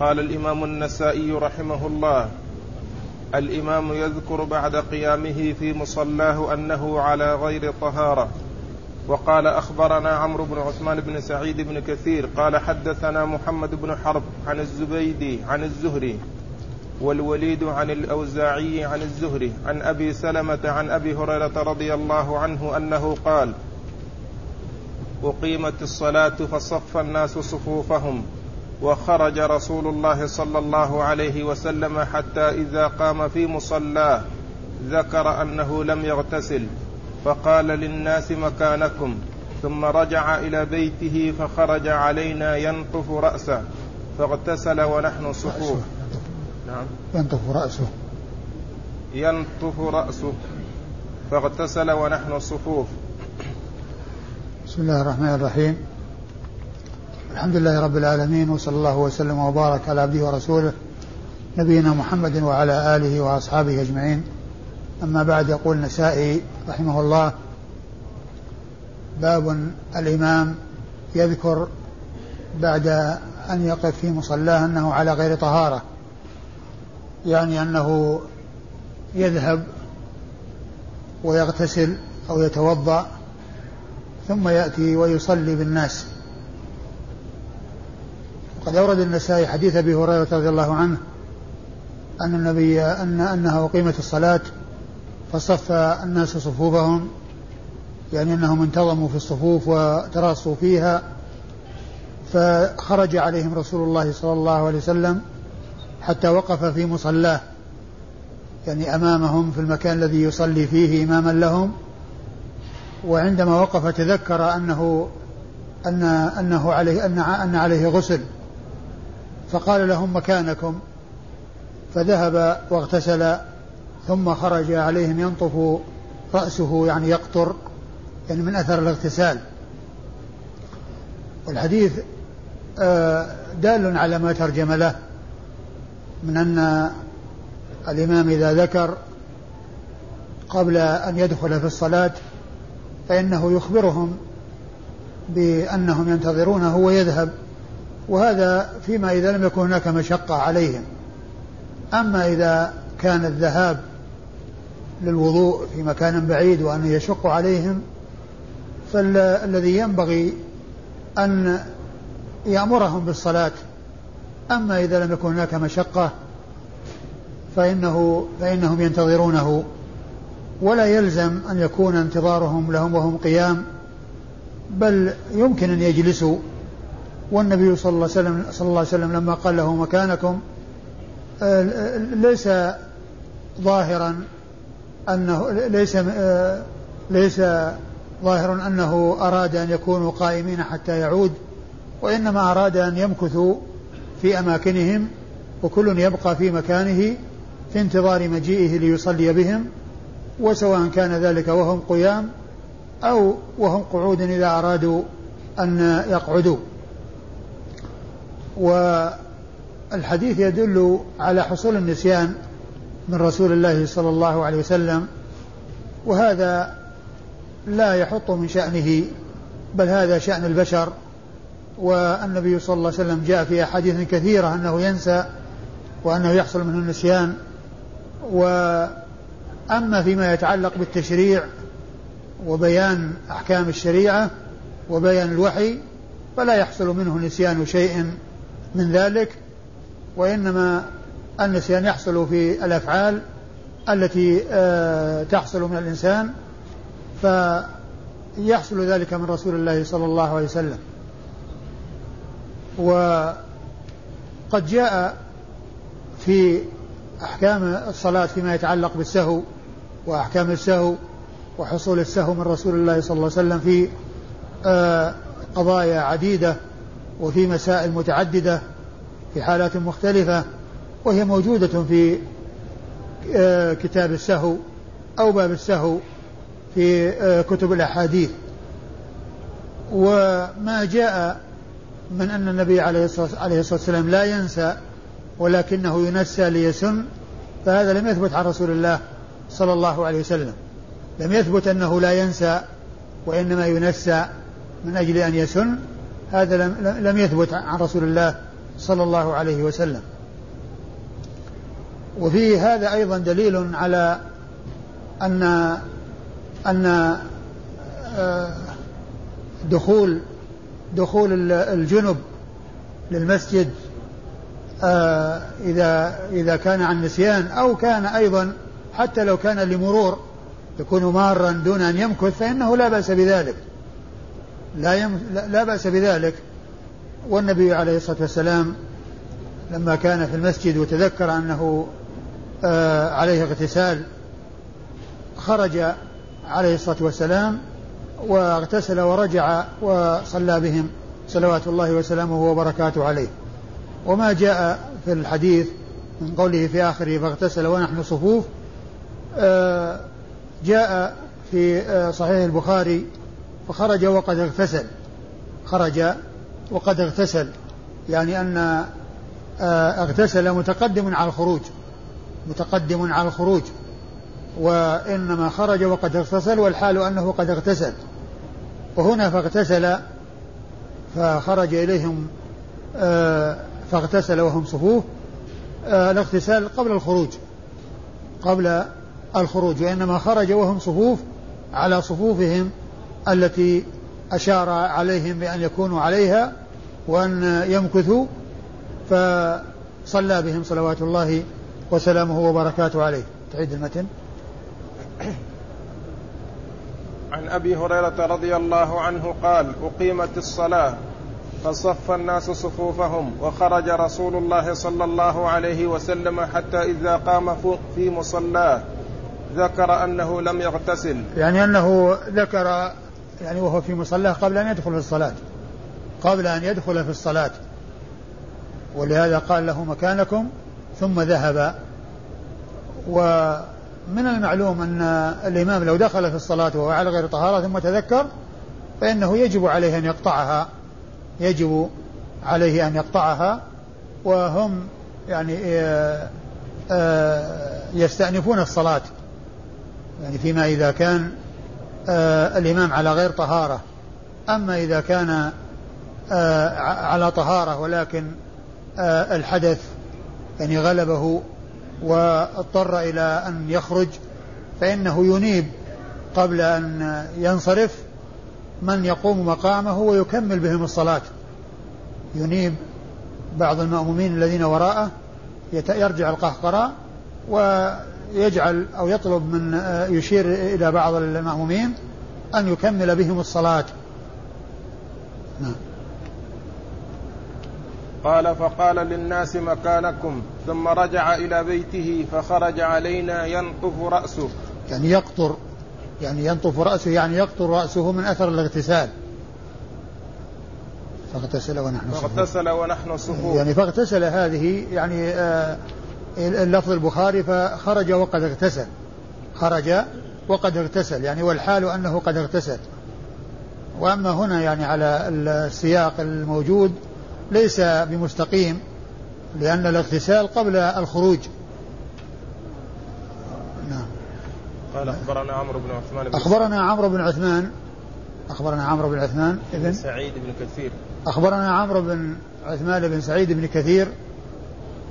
قال الإمام النسائي رحمه الله الإمام يذكر بعد قيامه في مصلاه أنه على غير طهارة. وقال أخبرنا عمرو بن عثمان بن سعيد بن كثير قال حدثنا محمد بن حرب عن الزبيدي عن الزهري والوليد عن الأوزاعي عن الزهري عن أبي سلمة عن أبي هريرة رضي الله عنه أنه قال أقيمت الصلاة فصف الناس صفوفهم وخرج رسول الله صلى الله عليه وسلم حتى إذا قام في مصلاه ذكر أنه لم يغتسل. فقال للناس مكانكم. ثم رجع إلى بيته فخرج علينا ينطف رأسه. فاغتسل ونحن صفوف. نعم. ينطف رأسه. ينطف رأسه. فاغتسل ونحن صفوف. بسم الله الرحمن الرحيم. الحمد لله رب العالمين وصلى الله وسلم وبارك على عبده ورسوله نبينا محمد وعلى آله وأصحابه أجمعين. أما بعد يقول النسائي رحمه الله باب الإمام يذكر بعد أن يقف في مصلاه أنه على غير طهارة يعني أنه يذهب ويغتسل أو يتوضأ ثم يأتي ويصلي بالناس. قد أورد النسائي حديث أبي هريرة رضي الله عنه أن النبي أن أنها أقيمت الصلاة فصف الناس صفوفهم يعني أنهم انتظموا في الصفوف وتراصوا فيها فخرج عليهم رسول الله صلى الله عليه وسلم حتى وقف في مصلاه يعني أمامهم في المكان الذي يصلي فيه إماما لهم وعندما وقف تذكر أنه أن أنه عليه أن أن عليه غسل فقال لهم مكانكم فذهب واغتسل ثم خرج عليهم ينطف رأسه يعني يقطر يعني من أثر الاغتسال. والحديث آه، دال على ما ترجم له من أن الإمام إذا ذكر قبل أن يدخل في الصلاة فإنه يخبرهم بأنهم ينتظرونه ويذهب. وهذا فيما إذا لم يكن هناك مشقة عليهم. أما إذا كان الذهاب للوضوء في مكان بعيد وأنه يشق عليهم فالذي ينبغي أن يأمرهم بالصلاة. أما إذا لم يكن هناك مشقة فإنه فإنهم ينتظرونه. ولا يلزم أن يكون انتظارهم لهم وهم قيام بل يمكن أن يجلسوا. والنبي صلى الله عليه وسلم صلى الله عليه وسلم لما قال له مكانكم آه، ليس ظاهرا انه ليس آه، ليس ظاهرا أنه أراد أن يكونوا قائمين حتى يعود وإنما أراد أن يمكثوا في أماكنهم وكل يبقى في مكانه في انتظار مجيئه ليصلي بهم وسواء كان ذلك وهم قيام أو وهم قعود إذا أرادوا أن يقعدوا. والحديث يدل على حصول النسيان من رسول الله صلى الله عليه وسلم وهذا لا يحط من شأنه بل هذا شأن البشر. والنبي صلى الله عليه وسلم جاء في أحاديث كثيرة أنه ينسى وأنه يحصل منه النسيان. وأما فيما يتعلق بالتشريع وبيان أحكام الشريعة وبيان الوحي فلا يحصل منه نسيان شيء. من ذلك وإنما النسيان يحصل في الأفعال التي آه، تحصل من الإنسان فيحصل ذلك من رسول الله صلى الله عليه وسلم. وقد جاء في أحكام الصلاة فيما يتعلق بالسهو وأحكام السهو وحصول السهو من رسول الله صلى الله عليه وسلم في آه، قضايا عديدة. وفي مسائل متعددة في حالات مختلفة وهي موجودة في آه، كتاب السهو أو باب السهو في آه، كتب الأحاديث. وما جاء من أن النبي عليه الصلاة والسلام لا ينسى ولكنه ينسى ليسن فهذا لم يثبت عن رسول الله صلى الله عليه وسلم. لم يثبت أنه لا ينسى وإنما ينسى من أجل أن يسن. هذا لم, يثبت عن رسول الله صلى الله عليه وسلم. وفي هذا أيضا دليل على أن أن آه، دخول دخول الجنب للمسجد آه، إذا إذا كان عن نسيان أو كان أيضا حتى لو كان لمرور يكون مارا دون أن يمكث فإنه لا بأس بذلك. لا, يم لا بأس بذلك. والنبي عليه الصلاة والسلام لما كان في المسجد وتذكر أنه آه عليه اغتسال خرج عليه الصلاة والسلام واغتسل ورجع وصلى بهم صلوات الله وسلامه وبركاته عليه. وما جاء في الحديث من قوله في آخره فاغتسل ونحن صفوف آه جاء في آه صحيح البخاري فخرج وقد اغتسل. خرج وقد اغتسل. يعني أن آه اغتسل متقدم على الخروج. متقدم على الخروج. وإنما خرج وقد اغتسل والحال أنه قد اغتسل. وهنا فاغتسل فخرج إليهم آه، فاغتسل وهم صفوف آه، الاغتسال قبل الخروج. قبل الخروج. وإنما خرج وهم صفوف على صفوفهم. التي أشار عليهم بأن يكونوا عليها وأن يمكثوا فصلى بهم صلوات الله وسلامه وبركاته عليه. تعيد المتن. عن أبي هريرة رضي الله عنه قال أقيمت الصلاة فصف الناس صفوفهم وخرج رسول الله صلى الله عليه وسلم حتى إذا قام في مصلاه ذكر أنه لم يغتسل. يعني أنه ذكر يعني وهو في مصلاه قبل أن يدخل في الصلاة. قبل أن يدخل في الصلاة. ولهذا قال له مكانكم ثم ذهب. ومن المعلوم أن الإمام لو دخل في الصلاة وهو على غير طهارة ثم تذكر فإنه يجب عليه أن يقطعها. يجب عليه أن يقطعها. وهم يعني آه، آه، يستأنفون الصلاة. يعني فيما إذا كان آه، الإمام على غير طهارة. أما إذا كان على طهارة ولكن الحدث يعني غلبه واضطر إلى أن يخرج فإنه ينيب قبل أن ينصرف من يقوم مقامه ويكمل بهم الصلاة. ينيب بعض المأمومين الذين وراءه يرجع القهقراء ويجعل أو يطلب من يشير إلى بعض المأمومين أن يكمل بهم الصلاة. نعم. قال فقال للناس مكانكم ثم رجع إلى بيته فخرج علينا ينطف رأسه. يعني يقطر يعني ينطف رأسه يعني يقطر رأسه من أثر الاغتسال. فاغتسل ونحن صفوف. فاغتسل ونحن صفوف. يعني فاغتسل هذه يعني آه اللفظ البخاري فخرج وقد اغتسل. خرج وقد اغتسل يعني والحال أنه قد اغتسل. وأما هنا يعني على السياق الموجود ليس بمستقيم لأن الاغتسال قبل الخروج. نعم. قال أخبرنا عمرو بن عثمان بن أخبرنا عمرو بن عثمان. أخبرنا عمرو بن عثمان بن سعيد بن كثير. أخبرنا عمرو بن عثمان بن سعيد بن كثير.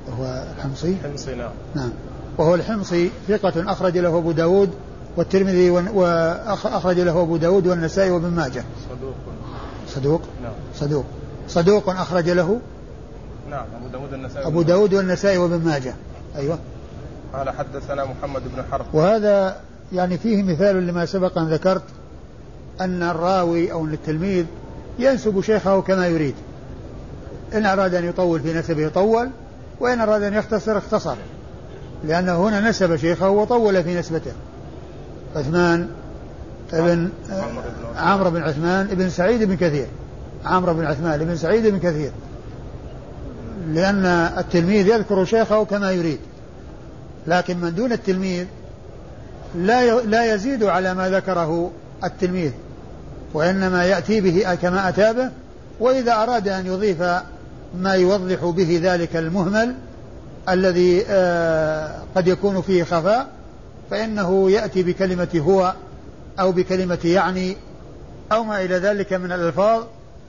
وهو الحمصي؟ الحمصي نعم. نعم. وهو الحمصي ثقة أخرج له أبو داود والترمذي وأخرج له أبو داود والنسائي وابن ماجه. صدوق. صدوق؟ نعم. صدوق. صدوق أخرج له نعم أبو داود والنسائي أبو داود والنسائي وابن ماجه. أيوة. قال حدثنا محمد بن حرب. وهذا يعني فيه مثال لما سبق أن ذكرت أن الراوي أو أن التلميذ ينسب شيخه كما يريد. إن أراد أن يطول في نسبه طول وإن أراد أن يختصر اختصر. لأنه هنا نسب شيخه وطول في نسبته. عثمان ابن عمرو بن عثمان ابن سعيد بن كثير. عمرو بن عثمان بن سعيد بن كثير. لأن التلميذ يذكر شيخه كما يريد. لكن من دون التلميذ لا لا يزيد على ما ذكره التلميذ. وإنما يأتي به كما أتى به. وإذا أراد أن يضيف ما يوضح به ذلك المهمل الذي آه، قد يكون فيه خفاء فإنه يأتي بكلمة هو أو بكلمة يعني أو ما إلى ذلك من الألفاظ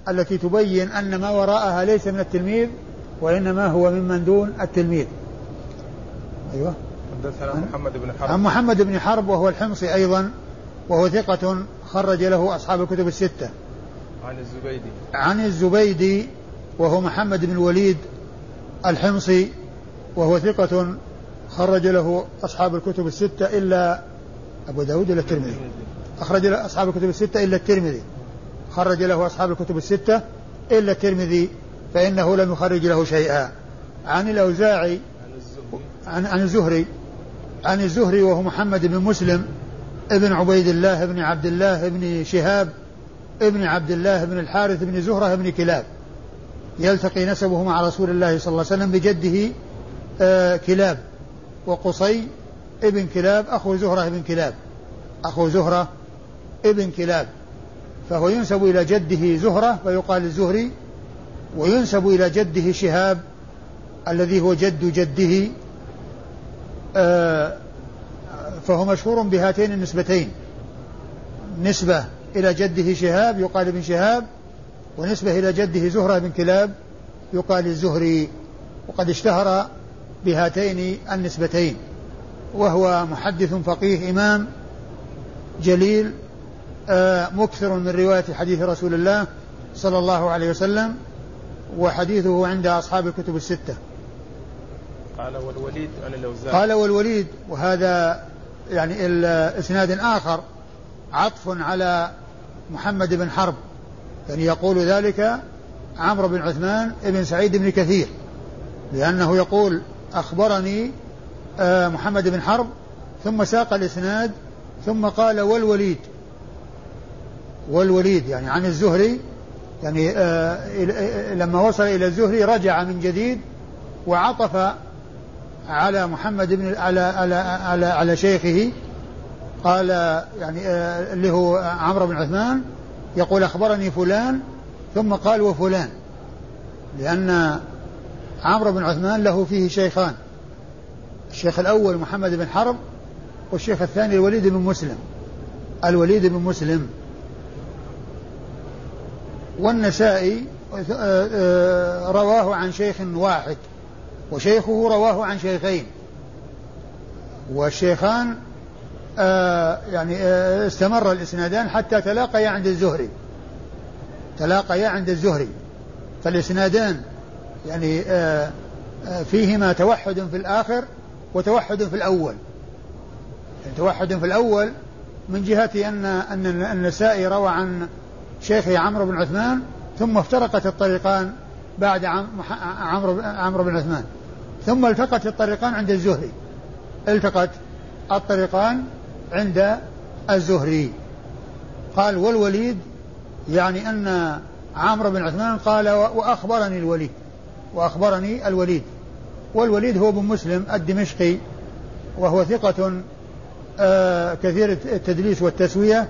التي تبين أن ما وراءها ليس من التلميذ وإنما هو ممن دون التلميذ. أيوة. حدثنا محمد بن حرب. عن محمد بن حرب وهو الحمصي أيضا وهو ثقة خرج له أصحاب الكتب الستة. عن الزبيدي. عن الزبيدي وهو محمد بن الوليد الحمصي وهو ثقة خرج له أصحاب الكتب الستة إلا أبو داود إلا الترمذي. أخرج له أصحاب الكتب الستة إلا الترمذي. خرج له أصحاب الكتب الستة إلا الترمذي فإنه لم يخرج له شيئا. عن الأوزاعي عن عن الزهري عن الزهري وهو محمد بن مسلم ابن عبيد الله بن عبد الله بن شهاب ابن عبد الله بن الحارث بن زهرة بن كلاب. يلتقي نسبه مع رسول الله صلى الله عليه وسلم بجده آه كلاب. وقصي ابن كلاب أخو زهرة بن كلاب. أخو زهرة ابن كلاب. فهو ينسب إلى جده زهرة ويقال الزهري. وينسب إلى جده شهاب الذي هو جد جده آه فهو مشهور بهاتين النسبتين. نسبة إلى جده شهاب يقال ابن شهاب. ونسبة إلى جده زهرة بن كلاب يقال الزهري وقد اشتهر بهاتين النسبتين وهو محدث فقيه إمام جليل آه، مكثر من رواية حديث رسول الله صلى الله عليه وسلم وحديثه عند أصحاب الكتب الستة. قال والوليد عن الأوزاعي. قال والوليد وهذا يعني إسناد آخر عطف على محمد بن حرب. يعني يقول ذلك عمرو بن عثمان بن سعيد بن كثير لأنه يقول أخبرني آه، محمد بن حرب ثم ساق الإسناد ثم قال والوليد والوليد يعني عن الزهري يعني آه لما وصل إلى الزهري رجع من جديد وعطف على محمد بن على على على, على شيخه قال يعني آه اللي هو عمرو بن عثمان يقول أخبرني فلان ثم قال وفلان لأن عمرو بن عثمان له فيه شيخان الشيخ الأول محمد بن حرب والشيخ الثاني الوليد بن مسلم الوليد بن مسلم. والنسائي آه، آه، رواه عن شيخ واحد وشيخه رواه عن شيخين والشيخان يعني استمر الإسنادان حتى تلاقيا عند الزهري. تلاقيا عند الزهري. فالإسنادان يعني فيهما توحد في الآخر وتوحد في الأول. يعني توحد في الأول من جهة أن أن النسائي روى عن شيخه عمرو بن عثمان ثم افترقت الطريقان بعد عمرو عمرو بن عثمان. ثم التقت الطريقان عند الزهري. التقت الطريقان عند الزهري. قال والوليد يعني أن عمرو بن عثمان قال وأخبرني الوليد وأخبرني الوليد. والوليد هو بن مسلم الدمشقي وهو ثقة آه كثير التدليس والتسوية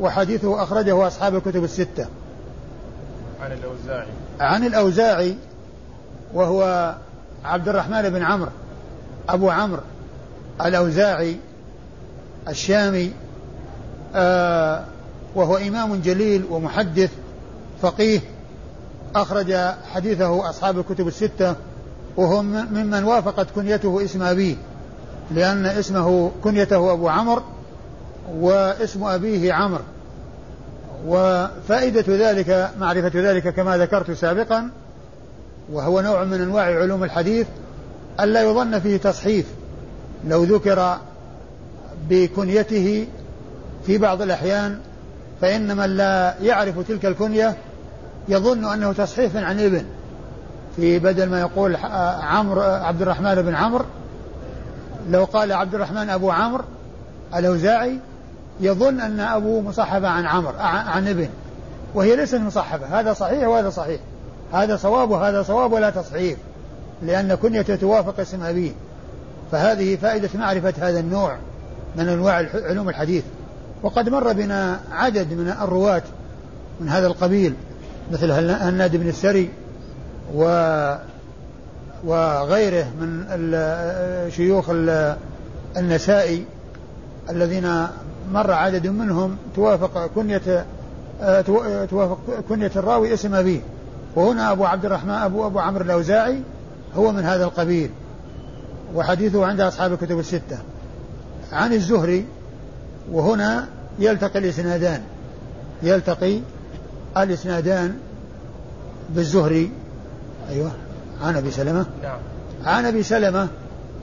وحديثه أخرجه أصحاب الكتب الستة. عن الأوزاعي. عن الأوزاعي وهو عبد الرحمن بن عمرو أبو عمرو الأوزاعي. الشامي آه وهو إمام جليل ومحدث فقيه أخرج حديثه أصحاب الكتب الستة وهو ممن وافقت كنيته اسم أبيه لأن اسمه كنيته أبو عمرو واسم أبيه عمرو. وفائدة ذلك معرفة ذلك كما ذكرت سابقا وهو نوع من أنواع علوم الحديث ألا يظن فيه تصحيف. لو ذكر بكنيته في بعض الأحيان فإن من لا يعرف تلك الكنية يظن أنه تصحيف عن ابن. في بدل ما يقول عمرو عبد الرحمن بن عمرو لو قال عبد الرحمن أبو عمرو الأوزاعي يظن أن أبوه مصحبة عن عمرو عن ابن. وهي ليست مصحبة هذا صحيح وهذا صحيح. هذا صواب وهذا صواب ولا تصحيح لأن كنيته توافق اسم أبيه فهذه فائدة معرفة هذا النوع. من أنواع علوم الحديث. وقد مر بنا عدد من الرواة من هذا القبيل مثل هناد بن السري و وغيره من شيوخ النسائي الذين مر عدد منهم توافق كنية توافق كنية الراوي اسم أبيه. وهنا أبو عبد الرحمن أبو أبو عمرو الأوزاعي هو من هذا القبيل. وحديثه عند أصحاب الكتب الستة. عن الزهري وهنا يلتقي الإسنادان. يلتقي الإسنادان بالزهري أيوه عن أبي سلمة. نعم. عن أبي سلمة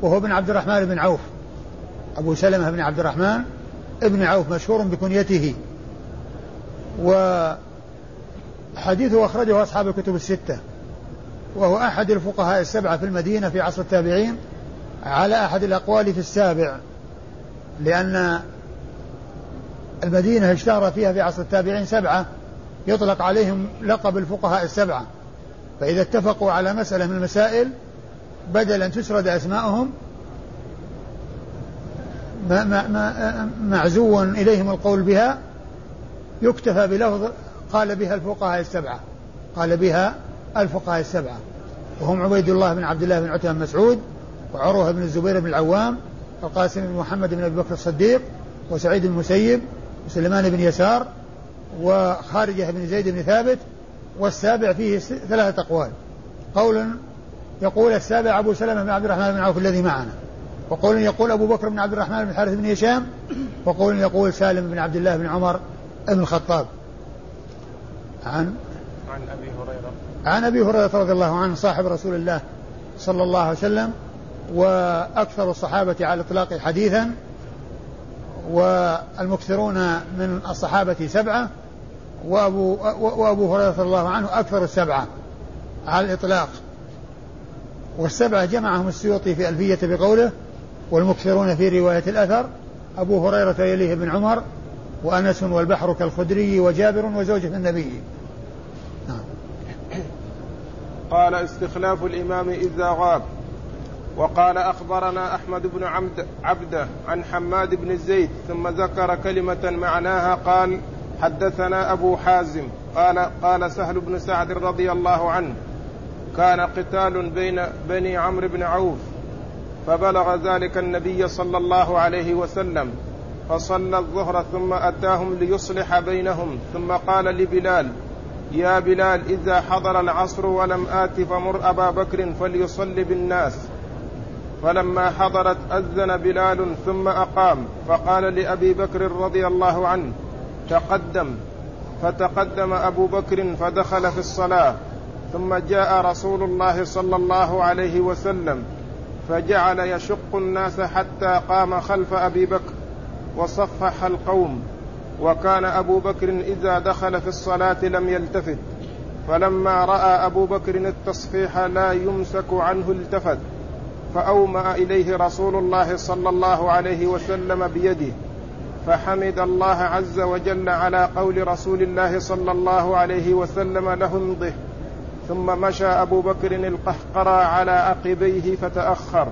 وهو ابن عبد الرحمن بن عوف. أبو سلمة بن عبد الرحمن ابن عوف مشهور بكنيته. وحديثه أخرجه أصحاب الكتب الستة. وهو أحد الفقهاء السبعة في المدينة في عصر التابعين على أحد الأقوال في السابع. لأن المدينة اشتهر فيها في عصر التابعين سبعة يطلق عليهم لقب الفقهاء السبعة. فإذا اتفقوا على مسألة من المسائل بدل أن تسرد أسماءهم ما ما ما معزو إليهم القول بها يكتفى بلفظ قال بها الفقهاء السبعة. قال بها الفقهاء السبعة. وهم عبيد الله بن عبد الله بن عتبة بن مسعود وعروة بن الزبير بن العوام القاسم بن محمد بن أبي بكر الصديق وسعيد بن المسيب وسليمان بن يسار وخارجة بن زيد بن ثابت والسابع فيه ثلاثة أقوال. قول يقول السابع أبو سلمة بن عبد الرحمن بن عوف الذي معنا. وقول يقول أبو بكر بن عبد الرحمن بن الحارث بن هشام. وقول يقول سالم بن عبد الله بن عمر بن الخطاب. عن عن أبي هريرة. عن أبي هريرة رضي الله عنه صاحب رسول الله صلى الله عليه وسلم وأكثر الصحابة على الإطلاق حديثا والمكثرون من الصحابة سبعة وأبو, وأبو هريرة رضي الله عنه أكثر السبعة على الإطلاق. والسبعة جمعهم السيوطي في ألفية بقوله والمكثرون في رواية الأثر أبو هريرة يليه بن عمر وأنس والبحر كالخدري وجابر وزوجة النبي. نعم. قال استخلاف الإمام إذا غاب. وقال أخبرنا أحمد بن عبد عبده عن حماد بن زيد ثم ذكر كلمة معناها قال حدثنا أبو حازم قال قال سهل بن سعد رضي الله عنه كان قتال بين بني عمرو بن عوف فبلغ ذلك النبي صلى الله عليه وسلم فصلى الظهر ثم أتاهم ليصلح بينهم ثم قال لبلال يا بلال إذا حضر العصر ولم آت فمر أبا بكر فليصلي بالناس. فلما حضرت أذن بلال ثم أقام فقال لأبي بكر رضي الله عنه تقدم. فتقدم أبو بكر فدخل في الصلاة ثم جاء رسول الله صلى الله عليه وسلم فجعل يشق الناس حتى قام خلف أبي بكر وصفح القوم وكان أبو بكر إذا دخل في الصلاة لم يلتفت فلما رأى أبو بكر التصفيح لا يمسك عنه التفت. فأومأ إليه رسول الله صلى الله عليه وسلم بيده فحمد الله عز وجل على قول رسول الله صلى الله عليه وسلم له امضه ثم مشى أبو بكر القهقرى على عقبيه فتأخر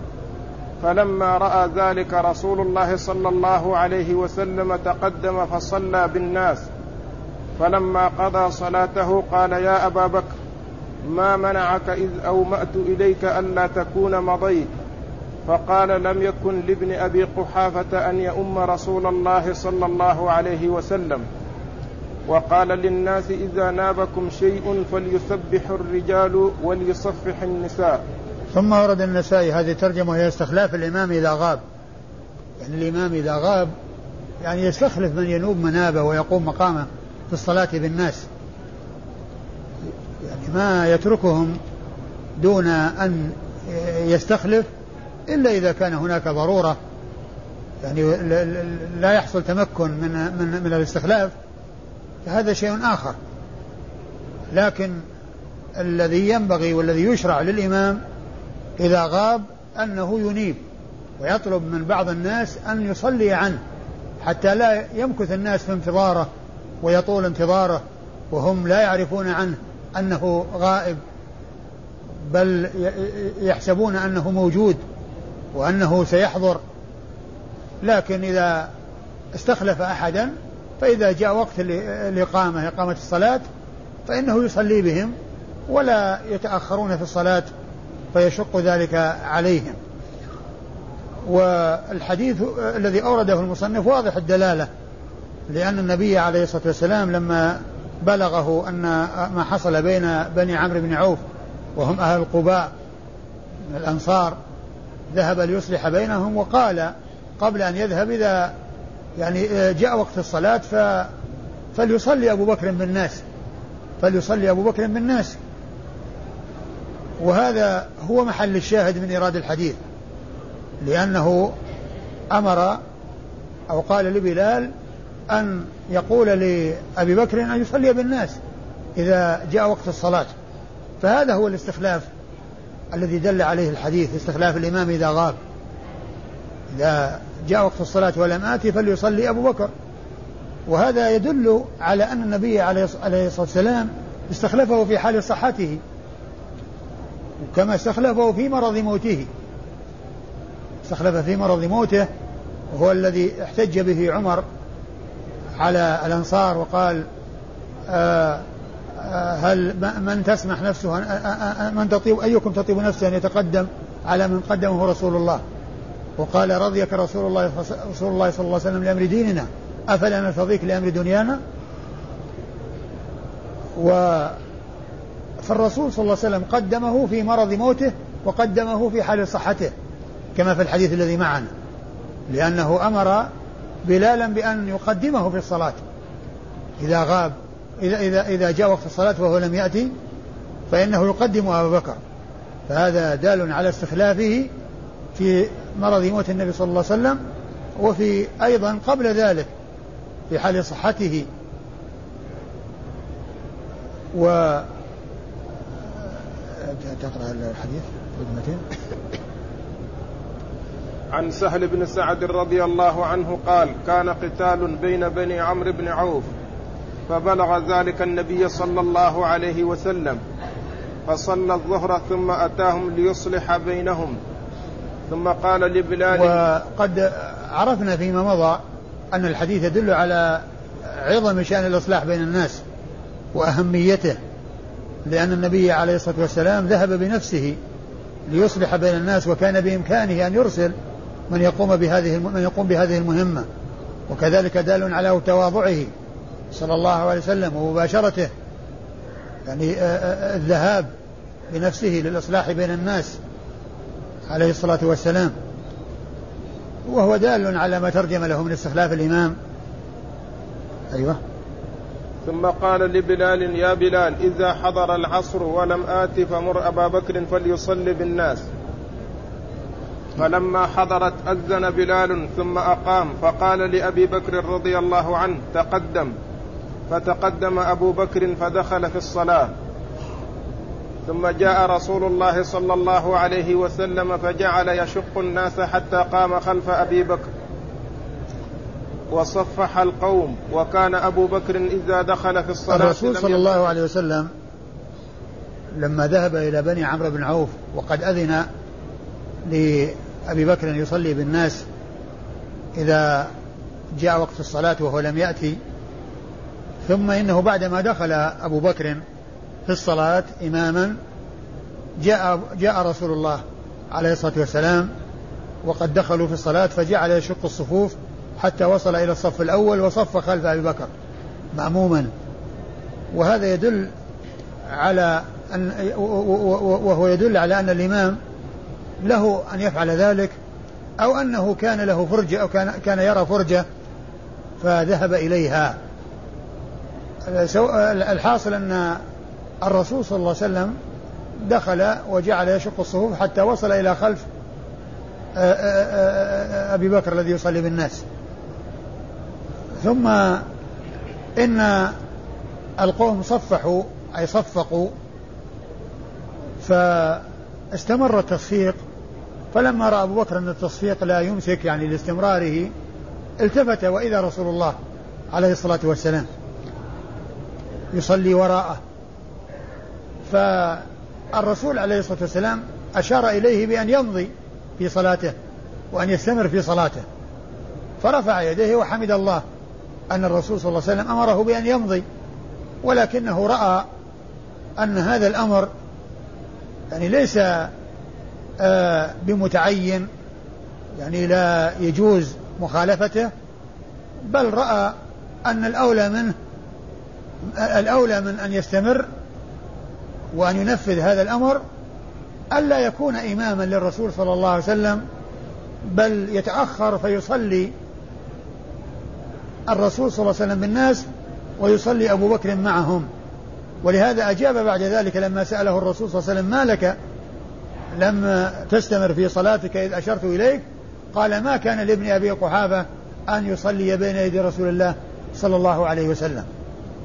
فلما رأى ذلك رسول الله صلى الله عليه وسلم تقدم فصلى بالناس فلما قضى صلاته قال يا أبا بكر ما منعك إذ أومأت إليك ألا تكون مضيت؟ فقال لم يكن لابن أبي قحافة أن يؤم رسول الله صلى الله عليه وسلم. وقال للناس إذا نابكم شيء فليسبح الرجال وليصفح النساء. ثم ورد النسائي هذه الترجمة وهي استخلاف الإمام إذا غاب. يعني الإمام إذا غاب يعني يستخلف من ينوب منابه ويقوم مقامه في الصلاة بالناس. ما يتركهم دون أن يستخلف إلا إذا كان هناك ضرورة. يعني لا يحصل تمكن من من من الاستخلاف. فهذا شيء آخر. لكن الذي ينبغي والذي يشرع للإمام إذا غاب أنه ينيب ويطلب من بعض الناس أن يصلي عنه حتى لا يمكث الناس في انتظاره ويطول انتظاره وهم لا يعرفون عنه. أنه غائب بل يحسبون أنه موجود وأنه سيحضر. لكن إذا استخلف أحدا فإذا جاء وقت الإقامة إقامة الصلاة فإنه يصلي بهم ولا يتأخرون في الصلاة فيشق ذلك عليهم. والحديث الذي أورده المصنف واضح الدلالة لأن النبي عليه الصلاة والسلام لما بلغه أن ما حصل بين بني عمرو بن عوف وهم أهل القباء من الأنصار ذهب ليصلح بينهم وقال قبل أن يذهب إذا يعني جاء وقت الصلاة ف فليصلي أبو بكر بالناس فليصلي أبو بكر بالناس وهذا هو محل الشاهد من إيراد الحديث. لأنه أمر أو قال لبلال أن يقول لأبي بكر أن يصلي بالناس إذا جاء وقت الصلاة. فهذا هو الاستخلاف الذي دل عليه الحديث استخلاف الإمام إذا غاب. إذا جاء وقت الصلاة ولم آتي فليصلي أبو بكر. وهذا يدل على أن النبي عليه الصلاة والسلام استخلفه في حال صحته. كما استخلفه في مرض موته. استخلف في مرض موته وهو الذي احتج به عمر. على الأنصار وقال آه، آه، هل من تسمح نفسه من تطيب أيكم تطيب نفسه أن يتقدم على من قدمه رسول الله؟ وقال رضيك رسول الله رسول الله صلى الله عليه وسلم لأمر ديننا. أفلا نرتضيك لأمر دنيانا؟ و فالرسول صلى الله عليه وسلم قدمه في مرض موته وقدمه في حال صحته كما في الحديث الذي معنا لأنه أمر بلالا بأن يقدمه في الصلاة. إذا غاب إذا إذا إذا جاء وقت الصلاة وهو لم يأتي فإنه يقدم أبا بكر. فهذا دال على استخلافه في مرض موت النبي صلى الله عليه وسلم وفي أيضا قبل ذلك في حال صحته. و تقرأ الحديث عن سهل بن سعد رضي الله عنه قال كان قتال بين بني عمرو بن عوف فبلغ ذلك النبي صلى الله عليه وسلم فصلى الظهر ثم أتاهم ليصلح بينهم. ثم قال لبلال وقد عرفنا فيما مضى أن الحديث يدل على عظم شأن الإصلاح بين الناس وأهميته لأن النبي عليه الصلاة والسلام ذهب بنفسه ليصلح بين الناس وكان بإمكانه أن يرسل من يقوم بهذه من يقوم بهذه المهمة. وكذلك دال على تواضعه صلى الله عليه وسلم ومباشرته. يعني الذهاب بنفسه للإصلاح بين الناس عليه الصلاة والسلام. وهو دال على ما ترجم له من استخلاف الإمام. أيوه. ثم قال لبلال يا بلال إذا حضر العصر ولم آت فمر أبا بكر فليصلي بالناس. فلما حضرت أذن بلال ثم أقام فقال لأبي بكر رضي الله عنه تقدم. فتقدم أبو بكر فدخل في الصلاة. ثم جاء رسول الله صلى الله عليه وسلم فجعل يشق الناس حتى قام خلف أبي بكر. وصفح القوم وكان أبو بكر إذا دخل في الصلاة الرسول صلى الله عليه وسلم لما ذهب إلى بني عمرو بن عوف وقد أذن لأبي بكر يصلي بالناس إذا جاء وقت الصلاة وهو لم يأتي ثم إنه بعدما دخل أبو بكر في الصلاة إماما جاء جاء رسول الله عليه الصلاة والسلام وقد دخلوا في الصلاة فجعل يشق الصفوف حتى وصل إلى الصف الأول وصف خلف أبي بكر مأموما. وهذا يدل على أن وهو يدل على أن الإمام له أن يفعل ذلك أو أنه كان له فرجة أو كان كان يرى فرجة فذهب إليها. الحاصل أن الرسول صلى الله عليه وسلم دخل وجعل يشق الصفوف حتى وصل إلى خلف أبي بكر الذي يصلي بالناس. ثم إن القوم صفحوا أي صفقوا فاستمر التصفيق فلما رأى أبو بكر أن التصفيق لا يمسك يعني لاستمراره التفت وإذا رسول الله عليه الصلاة والسلام يصلي وراءه. فالرسول عليه الصلاة والسلام أشار إليه بأن يمضي في صلاته وأن يستمر في صلاته. فرفع يديه وحمد الله أن الرسول صلى الله عليه وسلم أمره بأن يمضي ولكنه رأى أن هذا الأمر يعني ليس بمتعين يعني لا يجوز مخالفته بل رأى أن الأولى منه الأولى من أن يستمر وأن ينفذ هذا الأمر ألا يكون إماما للرسول صلى الله عليه وسلم بل يتأخر فيصلي الرسول صلى الله عليه وسلم بالناس ويصلي أبو بكر معهم. ولهذا أجاب بعد ذلك لما سأله الرسول صلى الله عليه وسلم ما لك؟ لم تستمر في صلاتك إذ أشرت إليك؟ قال ما كان لابن أبي قحافة أن يصلي بين يدي رسول الله صلى الله عليه وسلم.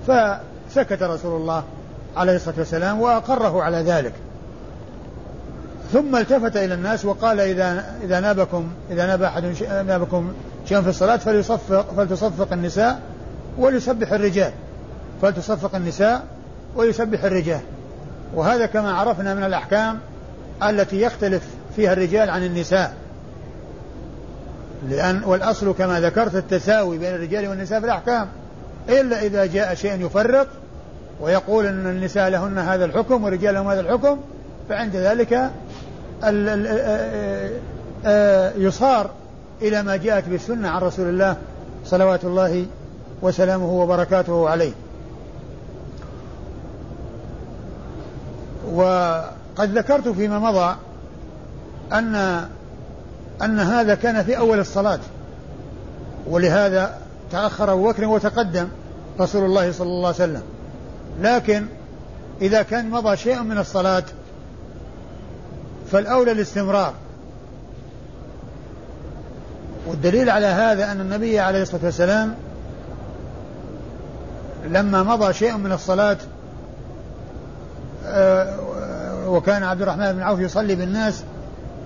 فسكت رسول الله عليه الصلاة والسلام وأقره على ذلك. ثم التفت إلى الناس وقال إذا إذا نابكم إذا ناب أحد نابكم شيئا في الصلاة فليصفق فلتصفق النساء وليسبح الرجال. فلتصفق النساء ويسبح الرجال. وهذا كما عرفنا من الأحكام التي يختلف فيها الرجال عن النساء. لأن والأصل كما ذكرت التساوي بين الرجال والنساء في الأحكام. إلا إذا جاء شيء يفرق ويقول أن النساء لهن هذا الحكم والرجال لهم هذا الحكم فعند ذلك يصار إلى ما جاءت بالسنة عن رسول الله صلوات الله وسلامه وبركاته عليه. وقد ذكرت فيما مضى أن أن هذا كان في أول الصلاة ولهذا تأخر أبو بكر وتقدم رسول الله صلى الله عليه وسلم. لكن إذا كان مضى شيء من الصلاة فالأولى الاستمرار. والدليل على هذا أن النبي عليه الصلاة والسلام لما مضى شيء من الصلاة آه، وكان عبد الرحمن بن عوف يصلي بالناس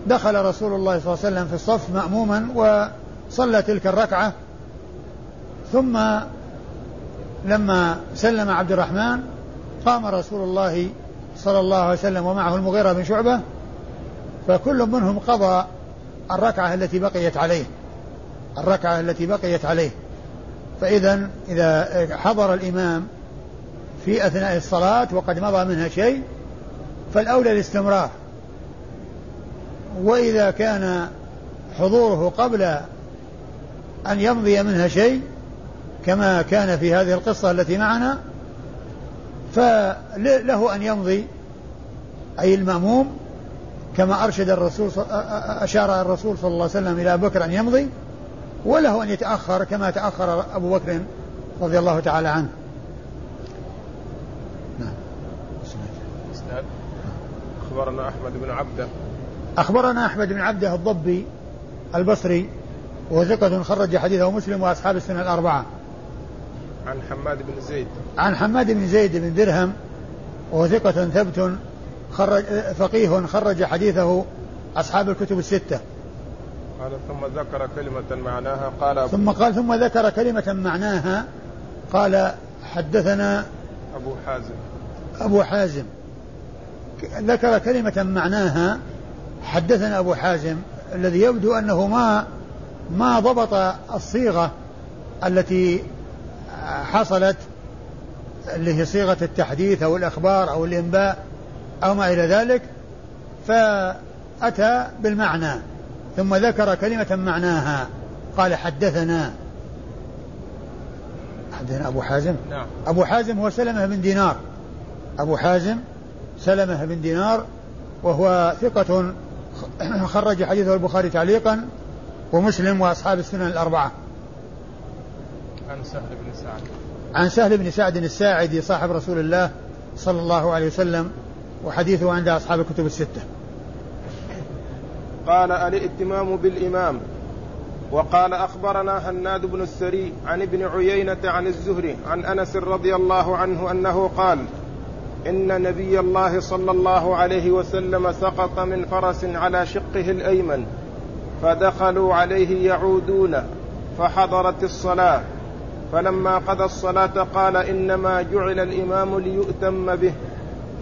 دخل رسول الله صلى الله عليه وسلم في الصف مأموما وصلى تلك الركعة. ثم لما سلم عبد الرحمن قام رسول الله صلى الله عليه وسلم ومعه المغيرة بن شعبة فكل منهم قضى الركعة التي بقيت عليه الركعة التي بقيت عليه. فإذا إذا حضر الإمام في أثناء الصلاة وقد مضى منها شيء فالأولى الاستمرار. وإذا كان حضوره قبل أن يمضي منها شيء كما كان في هذه القصة التي معنا فله أن يمضي أي المأموم كما أرشد الرسول أشار الرسول صلى الله عليه وسلم إلى بكر أن يمضي وله أن يتأخر كما تأخر أبو بكر رضي الله تعالى عنه نعم أخبرنا أحمد بن عبده. أخبرنا أحمد بن عبده الضبي البصري وهو ثقة خرج حديثه مسلم وأصحاب السنة الأربعة. عن حماد بن زيد. عن حماد بن زيد بن درهم وهو ثقة ثبت خرج فقيه خرج حديثه أصحاب الكتب الستة. قال ثم ذكر كلمة معناها قال ثم قال ثم ذكر كلمة معناها قال حدثنا أبو حازم. أبو حازم. ذكر كلمة معناها حدثنا أبو حازم الذي يبدو أنه ما ما ضبط الصيغة التي حصلت اللي هي صيغة التحديث أو الإخبار أو الإنباء أو ما إلى ذلك فأتى بالمعنى ثم ذكر كلمة معناها قال حدثنا. حدثنا أبو حازم؟ نعم. أبو حازم هو سلمة بن دينار. أبو حازم سلمة بن دينار وهو ثقة خرج حديثه البخاري تعليقا ومسلم وأصحاب السنن الأربعة. عن سهل بن سعد. عن سهل بن سعد الساعدي صاحب رسول الله صلى الله عليه وسلم وحديثه عند أصحاب الكتب الستة. قال الائتمام بالإمام. وقال أخبرنا هناد بن السري عن ابن عيينة عن الزهري عن أنس رضي الله عنه أنه قال إن نبي الله صلى الله عليه وسلم سقط من فرس على شقه الأيمن فدخلوا عليه يعودون فحضرت الصلاة فلما قضى الصلاة قال إنما جعل الإمام ليؤتم به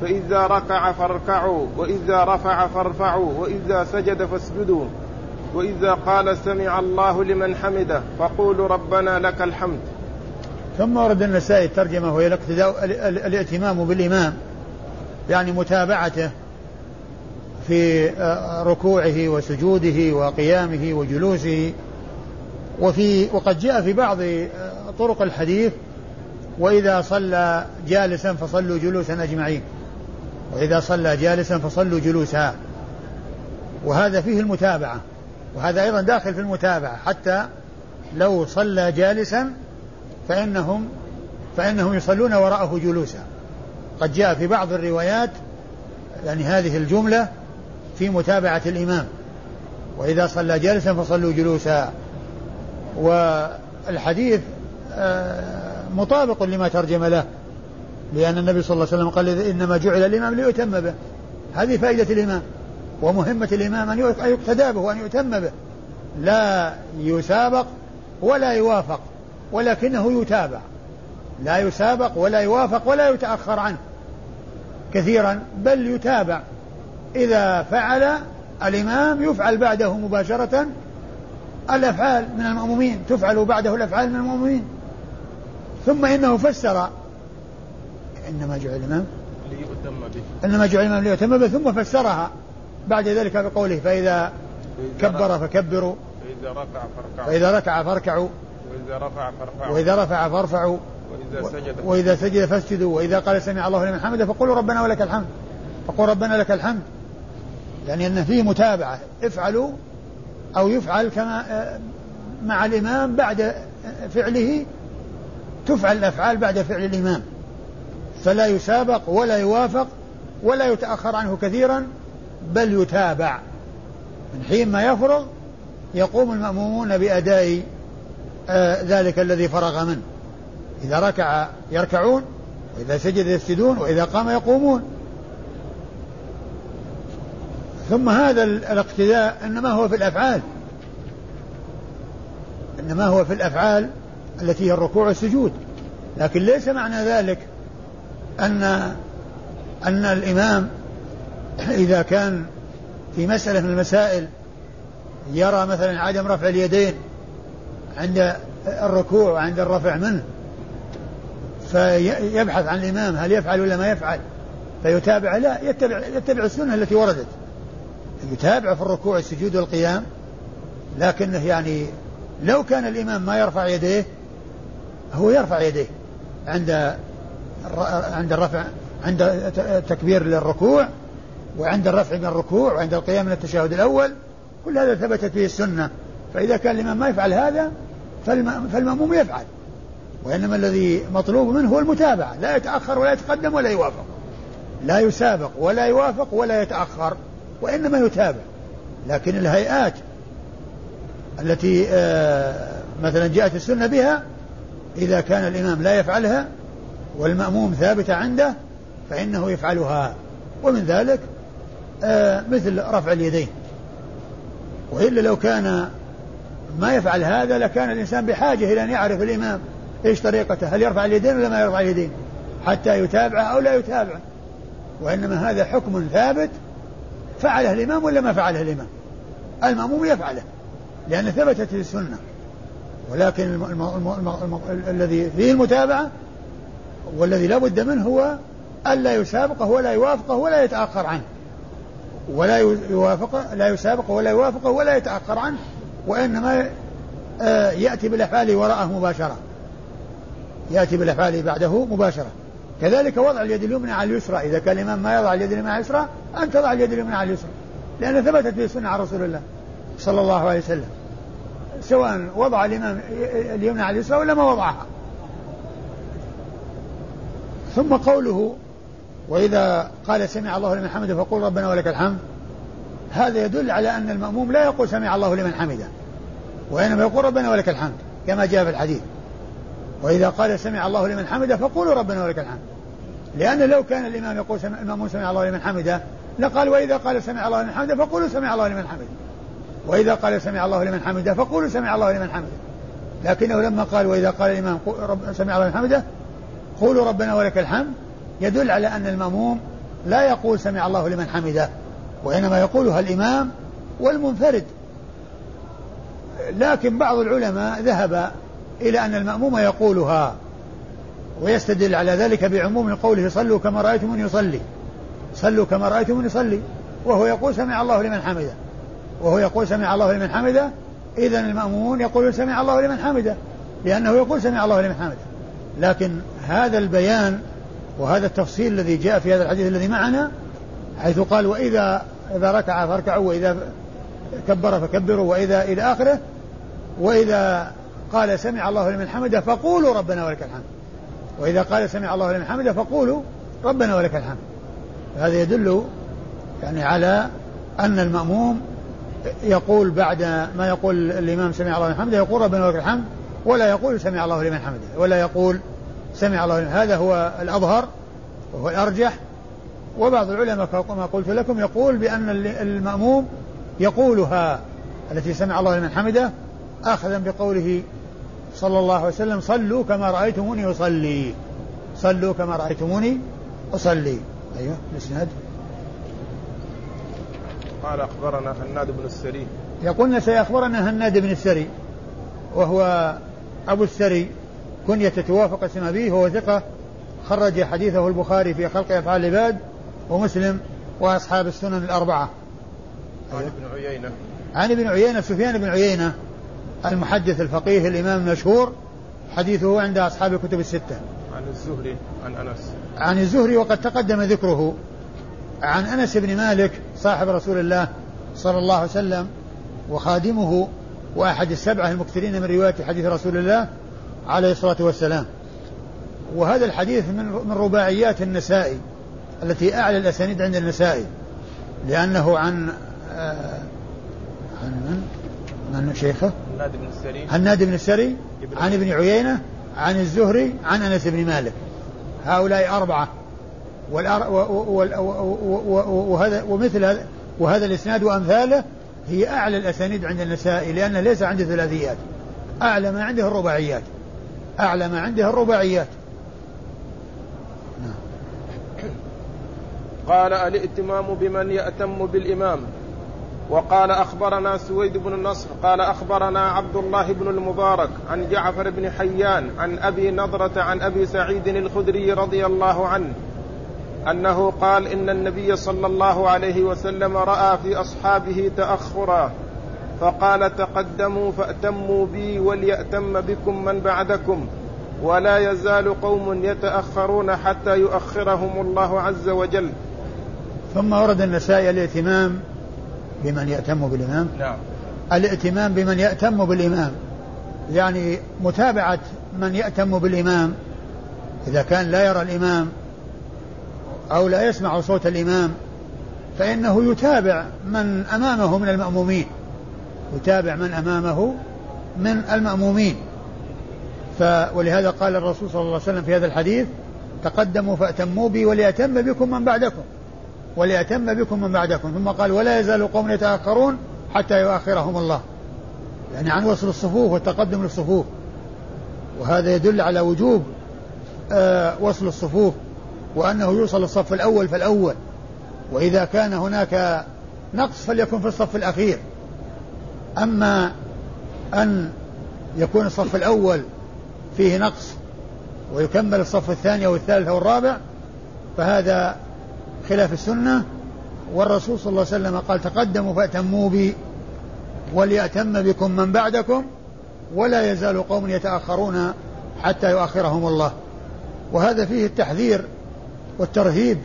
فإذا ركع فاركعوا وإذا رفع فارفعوا وإذا سجد فاسجدوا وإذا قال سمع الله لمن حمده فقولوا ربنا لك الحمد. ثم ورد النسائي الترجمة وهي الاقتداء الائتمام بالإمام يعني متابعته في آه، ركوعه وسجوده وقيامه وجلوسه. وفي وقد جاء في بعض آه، طرق الحديث وإذا صلى جالسا فصلوا جلوسا أجمعين. وإذا صلى جالسا فصلوا جلوسا. وهذا فيه المتابعة. وهذا أيضا داخل في المتابعة حتى لو صلى جالسا فإنهم فإنهم يصلون وراءه جلوسا. قد جاء في بعض الروايات يعني هذه الجملة في متابعة الإمام. وإذا صلى جالسا فصلوا جلوسا. والحديث آه، مطابق لما ترجم له. لأن النبي صلى الله عليه وسلم قال إنما جعل الإمام ليؤتم به. هذه فائدة الإمام. ومهمة الإمام أن يقتدى به وأن يؤتم به. لا يسابق ولا يوافق. ولكنه يتابع. لا يسابق ولا يوافق ولا يتأخر عنه. كثيرا بل يتابع. إذا فعل الإمام يفعل بعده مباشرة. الأفعال من المأمومين تفعل بعده الأفعال من المأمومين ثم إنه فسر. إنما جعل الإمام ليؤتم به. إنما جعل الإمام ليؤتم به ثم فسرها. بعد ذلك بقوله فإذا كبر فكبروا. فإذا ركع فاركعوا. فإذا ركع فاركعوا. وإذا رفع فارفعوا وإذا رفع فارفعوا وإذا سجد وإذا سجد فاسجدوا. وإذا قال سمع الله لمن حمده فقولوا ربنا ولك الحمد. فقول ربنا لك الحمد. يعني أن فيه متابعة. افعلوا أو يفعل كما آه، مع الإمام بعد فعله. تفعل الأفعال بعد فعل الإمام. فلا يسابق ولا يوافق ولا يتأخر عنه كثيرا بل يتابع. من حين ما يفرغ يقوم المأمومون بأداء ذلك الذي فرغ منه. إذا ركع يركعون وإذا سجد يسجدون وإذا قام يقومون. ثم هذا الاقتداء إنما هو في الأفعال. إنما هو في الأفعال التي هي الركوع والسجود. لكن ليس معنى ذلك أن أن الإمام إذا كان في مسألة من المسائل يرى مثلا عدم رفع اليدين عند الركوع وعند الرفع منه. فيبحث عن الإمام هل يفعل ولا ما يفعل. فيتابع لا يتبع يتبع السنة التي وردت. يتابع في الركوع السجود والقيام لكنه يعني لو كان الإمام ما يرفع يديه هو يرفع يديه عند عند الرفع عند التكبير للركوع وعند الرفع من الركوع وعند القيام من التشهد الأول. كل هذا ثبتت فيه السنة. فإذا كان الإمام ما يفعل هذا فالمأموم يفعل. وإنما الذي مطلوب منه هو المتابعة. لا يتأخر ولا يتقدم ولا يوافق. لا يسابق ولا يوافق ولا يتأخر وإنما يتابع. لكن الهيئات التي آه، مثلا جاءت السنة بها إذا كان الإمام لا يفعلها والمأموم ثابتة عنده فإنه يفعلها. ومن ذلك آه، مثل رفع اليدين. وإلا لو كان ما يفعل هذا لكان الإنسان بحاجة إلى أن يعرف الإمام إيش طريقته هل يرفع اليدين ولا ما يرفع اليدين حتى يتابعه أو لا يتابعه. وإنما هذا حكم ثابت فعله الإمام ولا ما فعله الإمام؟ المأموم يفعله لأن ثبتت السنة. ولكن. الم... الم... الم... الذي فيه المتابعة والذي لا بد منه هو ألا يسابقه ولا يوافقه ولا يتأخر عنه. ولا يوافقه لا يسابقه ولا يوافقه ولا يتأخر عنه. وإنما آه، يأتي بالأفعال وراءه مباشرة. يأتي بالأفعال بعده مباشرة. كذلك وضع اليد اليمنى على اليسرى. إذا كان الإمام ما يضع اليد اليمنى على اليسرى أن تضع اليد اليمنى على اليسرى. لأن ثبتت في السنة عن رسول الله صلى الله عليه وسلم. سواء وضع الإمام اليمنى على اليسرى ولا ما وضعها. ثم قوله وإذا قال سمع الله لمن حمده فقول ربنا ولك الحمد. هذا يدل على أن المأموم لا يقول سمع الله لمن حمده. وإنما يقول ربنا ولك الحمد كما جاء في الحديث. وإذا قال سمع الله لمن حمده فقولوا ربنا ولك الحمد. لأن لو كان الإمام يقول سمع المأمون سمع الله لمن حمده لقال وإذا قال سمع الله لمن حمده فقولوا سمع الله لمن حمده. وإذا قال سمع الله لمن حمده فقولوا سمع الله لمن حمده. لكنه لما قال وإذا قال الإمام سمع الله لمن حمده قولوا ربنا ولك الحمد يدل على أن المأموم لا يقول سمع الله لمن حمده. وإنما يقولها الإمام والمنفرد. لكن بعض العلماء ذهب إلى أن المأموم يقولها ويستدل على ذلك بعموم قوله صلوا كما رأيتموني يصلي. صلوا كما رأيتموني يصلي. وهو يقول سمع الله لمن حمده. وهو يقول سمع الله لمن حمده. إذا المأمومون يقولون سمع الله لمن حمده لأنه يقول سمع الله لمن حمده. لكن هذا البيان وهذا التفصيل الذي جاء في هذا الحديث الذي معنا حيث قال وإذا إذا ركع فاركعوا وإذا كبر فكبروا وإذا إلى آخره. وإذا قال سمع الله لمن حمده فقولوا ربنا ولك الحمد. وإذا قال سمع الله لمن حمده فقولوا ربنا ولك الحمد. هذا يدل يعني على أن المأموم يقول بعد ما يقول الإمام سمع الله لمن حمده يقول ربنا ولك الحمد ولا يقول سمع الله لمن حمده ولا يقول سمع الله لمن هذا هو الأظهر وهو الأرجح. وبعض العلماء كما قلت لكم يقول بأن المأموم يقولها التي سمع الله لمن حمده أخذا بقوله صلى الله عليه وسلم صلوا كما رأيتموني أصلي. صلوا كما رأيتموني أصلي. أيوه الإسناد. قال أخبرنا هناد بن السري. يقولنا سيخبرنا هناد بن السري وهو أبو السري كنية توافق اسم أبيه وهو ثقة خرج حديثه البخاري في خلق أفعال العباد ومسلم وأصحاب السنن الأربعة. عن ابن عيينة. عن ابن عيينة سفيان بن عيينة المحدث الفقيه الإمام المشهور حديثه عند أصحاب الكتب الستة. عن الزهري عن أنس. عن الزهري وقد تقدم ذكره عن أنس بن مالك صاحب رسول الله صلى الله عليه وسلم وخادمه وأحد السبعة المكثرين من رواية حديث رسول الله عليه الصلاة والسلام. وهذا الحديث من من رباعيات النسائي. التي أعلى الأسانيد عند النسائي لأنه عن آه عن من؟ من شيخه؟ هناد بن السري. هناد بن السري عن ابن عيينة. عن الزهري عن أنس بن مالك. هؤلاء أربعة. والأر... و... و... و... وهذا ومثل هذا وهذا الإسناد وأمثاله هي أعلى الأسانيد عند النسائي لأنه ليس عنده ثلاثيات أعلى ما عنده الرباعيات. أعلى ما عنده الرباعيات. قال الائتمام بمن يأتم بالإمام. وقال أخبرنا سويد بن النصر قال أخبرنا عبد الله بن المبارك عن جعفر بن حيان عن أبي نضرة عن أبي سعيد الخدري رضي الله عنه أنه قال إن النبي صلى الله عليه وسلم رأى في أصحابه تأخرا فقال تقدموا فأتموا بي وليأتم بكم من بعدكم ولا يزال قوم يتأخرون حتى يؤخرهم الله عز وجل. ثم ورد النسائي الائتمام بمن يأتم بالإمام. نعم. الائتمام بمن يأتم بالإمام. يعني متابعة من يأتم بالإمام. إذا كان لا يرى الإمام أو لا يسمع صوت الإمام فإنه يتابع من أمامه من المأمومين. يتابع من أمامه من المأمومين. ف ولهذا قال الرسول صلى الله عليه وسلم في هذا الحديث تقدموا فأتموا بي وليأتم بكم من بعدكم. وليأتم بكم من بعدكم. ثم قال ولا يزال قوم يتأخرون حتى يؤخرهم الله. يعني عن وصل الصفوف والتقدم للصفوف. وهذا يدل على وجوب آه وصل الصفوف وأنه يوصل الصف الأول فالأول. وإذا كان هناك نقص فليكن في الصف الأخير. أما أن يكون الصف الأول فيه نقص ويكمل الصف الثاني أو الثالث أو الرابع فهذا خلاف السنة والرسول صلى الله عليه وسلم قال تقدموا فأتموا بي وليأتم بكم من بعدكم ولا يزال قوم يتأخرون حتى يؤخرهم الله. وهذا فيه التحذير والترهيب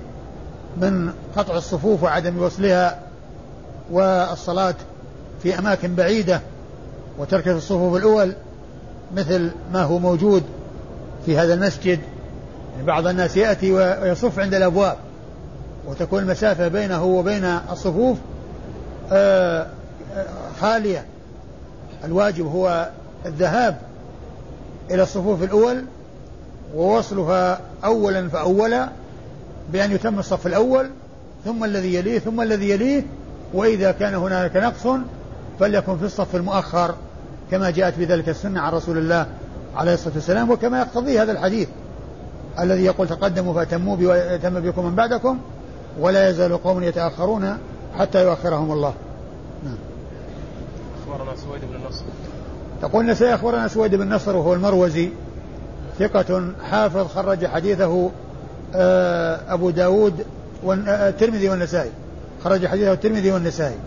من قطع الصفوف وعدم وصلها والصلاة في أماكن بعيدة وترك الصفوف الأول مثل ما هو موجود في هذا المسجد. يعني بعض الناس يأتي ويصف عند الأبواب. وتكون المسافة بينه وبين الصفوف آه، آه، خالية. الواجب هو الذهاب إلى الصفوف الأول ووصلها أولا فأولا بأن يتم الصف الأول ثم الذي يليه ثم الذي يليه وإذا كان هناك نقص فليكن في الصف المؤخر كما جاءت بذلك السنة عن رسول الله عليه الصلاة والسلام وكما يقتضي هذا الحديث الذي يقول تقدموا فأتموا بي ويتم بكم من بعدكم ولا يزال قوم يتأخرون حتى يؤخرهم الله. نعم. أخبرنا سويد بن النصر تقول نسائي أخبرنا سويد بن نصر وهو المروزي ثقة حافظ خرج حديثه آه، أبو داود آه، الترمذي والنسائي. خرج حديثه الترمذي والنسائي.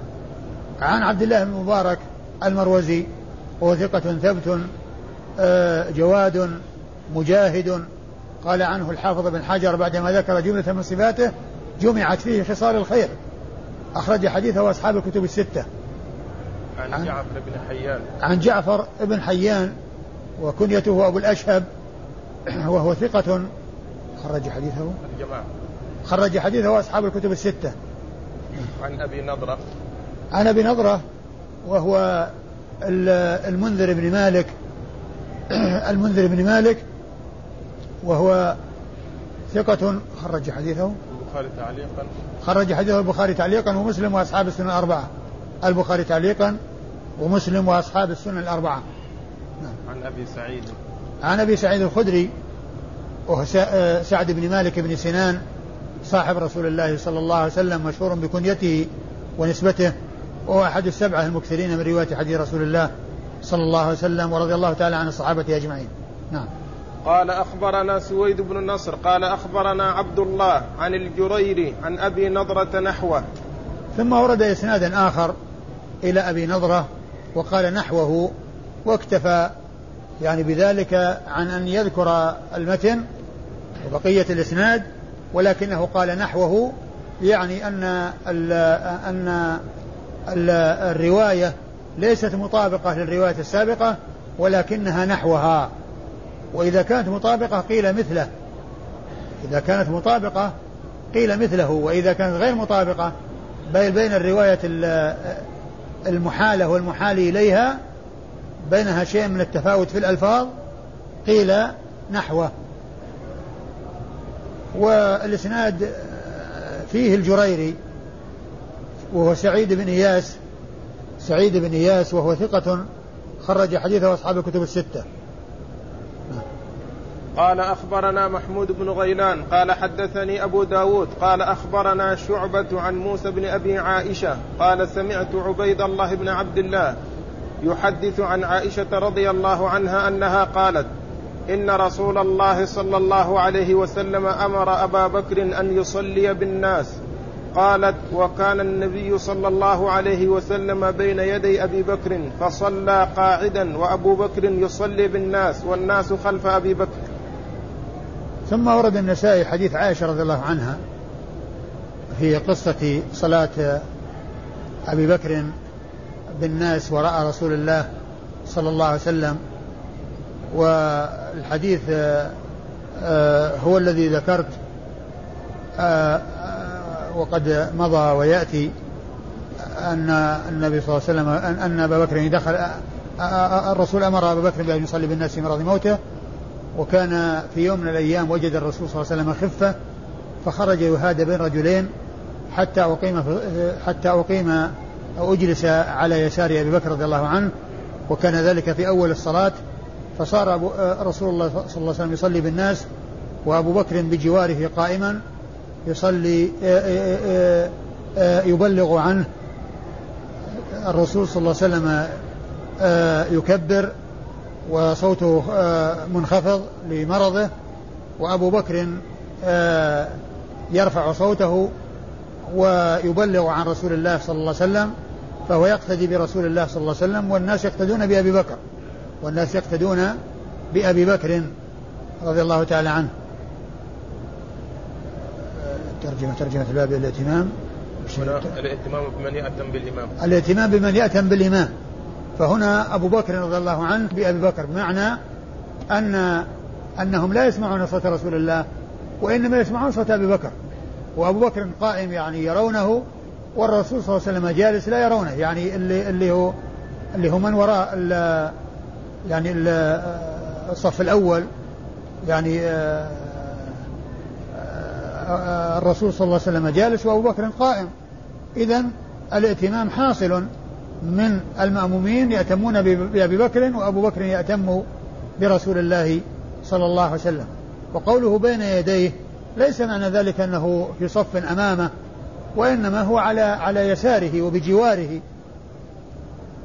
عن عبد الله بن المبارك المروزي وهو ثقة ثبت آه، جواد مجاهد قال عنه الحافظ بن حجر بعدما ذكر جملة من صفاته جمعت فيه خصال الخير. أخرج حديثه أصحاب الكتب الستة. عن, عن جعفر بن حيان. عن جعفر بن حيان وكنيته أبو الأشهب وهو ثقة. خرج حديثه. الجماعة. خرج حديثه أصحاب الكتب الستة. عن أبي نضرة. عن أبي نضرة وهو المنذر بن مالك. المنذر بن مالك وهو ثقة. خرج حديثه. البخاري تعليقا. خرج حديثه البخاري تعليقا ومسلم وأصحاب السنن الأربعة. البخاري تعليقا ومسلم وأصحاب السنن الأربعة. نعم. عن أبي سعيد. عن أبي سعيد الخدري وهو سعد بن مالك بن سنان صاحب رسول الله صلى الله عليه وسلم مشهور بكنيته ونسبته وهو أحد السبعة المكثرين من رواية حديث رسول الله صلى الله عليه وسلم ورضي الله تعالى عن الصحابة أجمعين. نعم. قال أخبرنا سويد بن النصر قال أخبرنا عبد الله عن الجريري عن أبي نضرة نحوه. ثم ورد إسنادا آخر إلى أبي نضرة وقال نحوه واكتفى يعني بذلك عن أن يذكر المتن وبقية الإسناد ولكنه قال نحوه يعني أن ال أن ال الرواية ليست مطابقة للرواية السابقة ولكنها نحوها. وإذا كانت مطابقة قيل مثله. إذا كانت مطابقة قيل مثله وإذا كانت غير مطابقة بين الرواية المحالة والمحال إليها بينها شيء من التفاوت في الألفاظ قيل نحوه. والإسناد فيه الجريري وهو سعيد بن إياس سعيد بن إياس وهو ثقة خرج حديثه أصحاب الكتب الستة. قال أخبرنا محمود بن غيلان قال حدثني أبو داود قال أخبرنا شعبة عن موسى بن أبي عائشة قال سمعت عبيد الله بن عبد الله يحدث عن عائشة رضي الله عنها أنها قالت إن رسول الله صلى الله عليه وسلم أمر أبا بكر أن يصلي بالناس. قالت وكان النبي صلى الله عليه وسلم بين يدي أبي بكر فصلى قاعدا وأبو بكر يصلي بالناس والناس خلف أبي بكر. ثم ورد النسائي حديث عائشة رضي الله عنها في قصة صلاة أبي بكر بالناس وراء رسول الله صلى الله عليه وسلم والحديث آه، هو الذي ذكرت آه، وقد مضى ويأتي أن النبي صلى الله عليه وسلم أن أبا بكر دخل الرسول أمر أبا بكر بأن يصلي بالناس في مرض موته وكان في يوم من الأيام وجد الرسول صلى الله عليه وسلم خفة فخرج يهادى بين رجلين حتى أقيم حتى أقيم أو أجلس على يسار أبي بكر رضي الله عنه وكان ذلك في أول الصلاة. فصار رسول الله صلى الله عليه وسلم يصلي بالناس وأبو بكر بجواره قائما يصلي آه، آه، آه، يبلغ عنه. الرسول صلى الله عليه وسلم يكبر وصوته منخفض لمرضه وأبو بكر يرفع صوته ويبلغ عن رسول الله صلى الله عليه وسلم فهو يقتدي برسول الله صلى الله عليه وسلم والناس يقتدون بأبي بكر والناس يقتدون بأبي بكر رضي الله تعالى عنه. ترجمة ترجمة الباب الائتمام الائتمام بمن يأتم بالإمام. الائتمام بمن يأتم بالإمام. فهنا أبو بكر رضي الله عنه بأبي بكر بمعنى أن أنهم لا يسمعون صوت رسول الله وإنما يسمعون صوت أبي بكر. وأبو بكر قائم يعني يرونه والرسول صلى الله عليه وسلم جالس لا يرونه يعني اللي اللي هو اللي هو من وراء يعني ال الصف الأول يعني الرسول صلى الله عليه وسلم جالس وأبو بكر قائم. إذا الائتمام حاصل. من المأمومين يأتمون بأبي بكر وأبو بكر يأتم برسول الله صلى الله عليه وسلم. وقوله بين يديه ليس معنى ذلك أنه في صف أمامه وإنما هو على على يساره وبجواره.